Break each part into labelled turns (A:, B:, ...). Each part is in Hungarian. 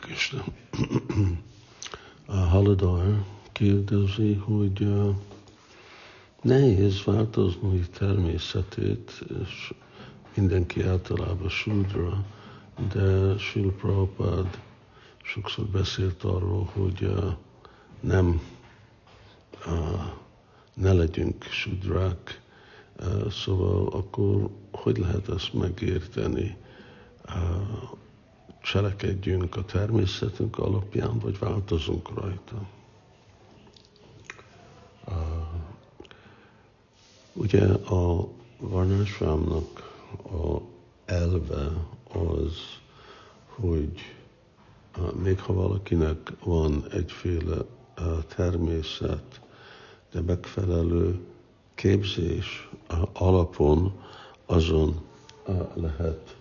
A: Krishna. A Haladar kérdezi, hogy nehéz változni természetét, és mindenki általában sudra, de Sri Prabhupád sokszor beszélt arról, hogy nem ne legyünk sudrák, szóval akkor hogy lehet ezt megérteni? Cselekedjünk a természetünk alapján, vagy változunk rajta. Ugye a varnásvámnak a elve az, hogy még ha valakinek van egyféle természet, de megfelelő képzés alapon azon lehet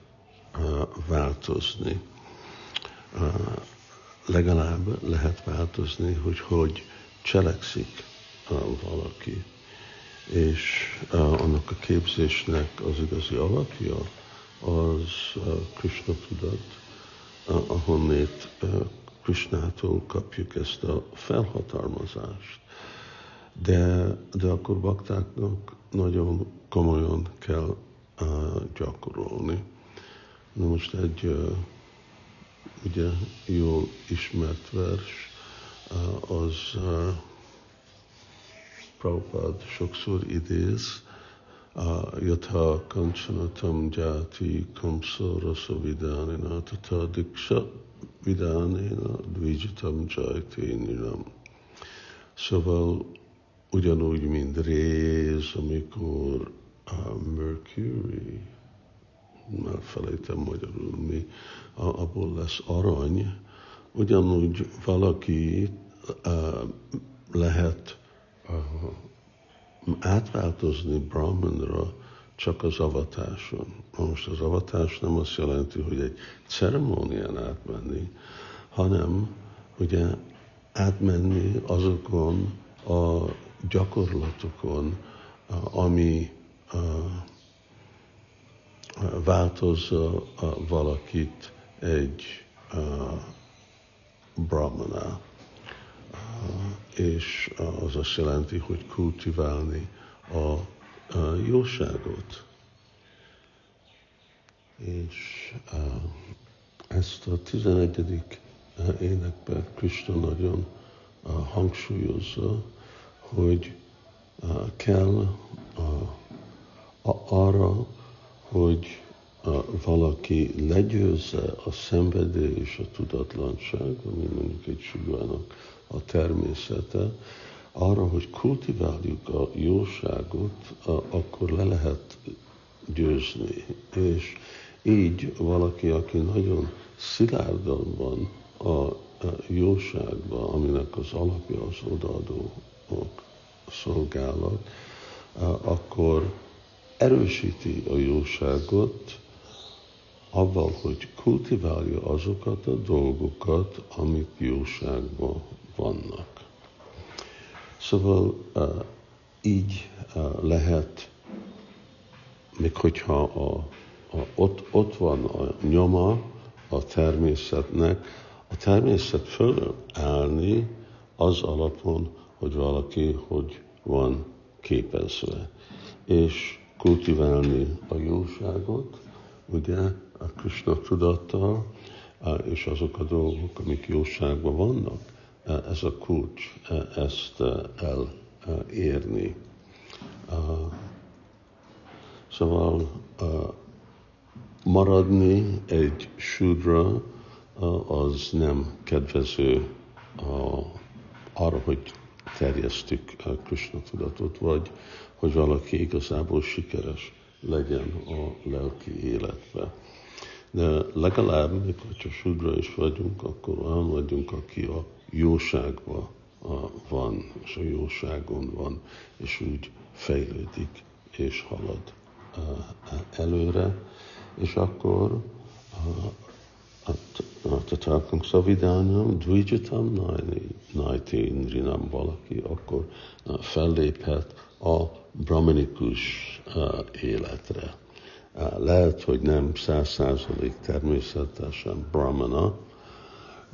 A: változni legalább lehet változni, hogy hogy cselekszik valaki. És annak a képzésnek az igazi alapja az Krishna tudat, ahonnét Krishnától kapjuk ezt a felhatalmazást. De, de akkor baktáknak nagyon komolyan kell gyakorolni. Na most egy ugye jól ismert vers, az Prabhupád sokszor idéz, Yatha Kanchanatam Jati Kamsa Rasa Vidánina Tata Diksha Vidánina Dvijitam Jati Niram. Szóval ugyanúgy, mint réz, amikor a Mercury már felejtem magyarul mi, abból lesz arany, ugyanúgy valaki lehet átváltozni Brahmanra csak az avatáson. Most az avatás nem azt jelenti, hogy egy ceremónián átmenni, hanem ugye átmenni azokon a gyakorlatokon, ami változza valakit egy brahmana, és az azt jelenti, hogy kultiválni a jóságot. És ezt a 11. énekben Krishna nagyon hangsúlyozza, hogy kell arra hogy valaki legyőzze a szenvedély és a tudatlanság, ami mondjuk egy sugának a természete, arra, hogy kultiváljuk a jóságot, akkor le lehet győzni. És így valaki, aki nagyon szilárdan van a jóságban, aminek az alapja az odaadó szolgálat, akkor erősíti a jóságot avval, hogy kultiválja azokat a dolgokat, amik jóságban vannak. Szóval uh, így uh, lehet, még hogyha a, a, ott, ott van a nyoma a természetnek, a természet föl állni az alapon, hogy valaki hogy van képezve. És kultiválni a jóságot, ugye, a Krishna tudattal, és azok a dolgok, amik jóságban vannak, ez a kulcs, ezt elérni. Szóval maradni egy sudra az nem kedvező arra, hogy terjesztük a Krishna tudatot, vagy hogy valaki igazából sikeres legyen a lelki életbe. De legalább, mikor csak sudra is vagyunk, akkor olyan vagyunk, aki a jóságban van, és a jóságon van, és úgy fejlődik és halad előre, és akkor Tathakam Szavidánam, Dvijatam Najti Indrinam valaki, akkor felléphet a brahmanikus életre. Lehet, hogy nem száz százalék természetesen brahmana,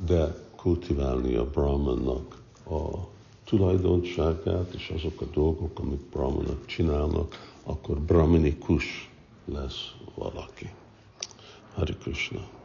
A: de kultiválni a Brahmannak a tulajdonságát és azok a dolgok, amit Brahmanak csinálnak, akkor brahminikus lesz valaki. Hari Krishna.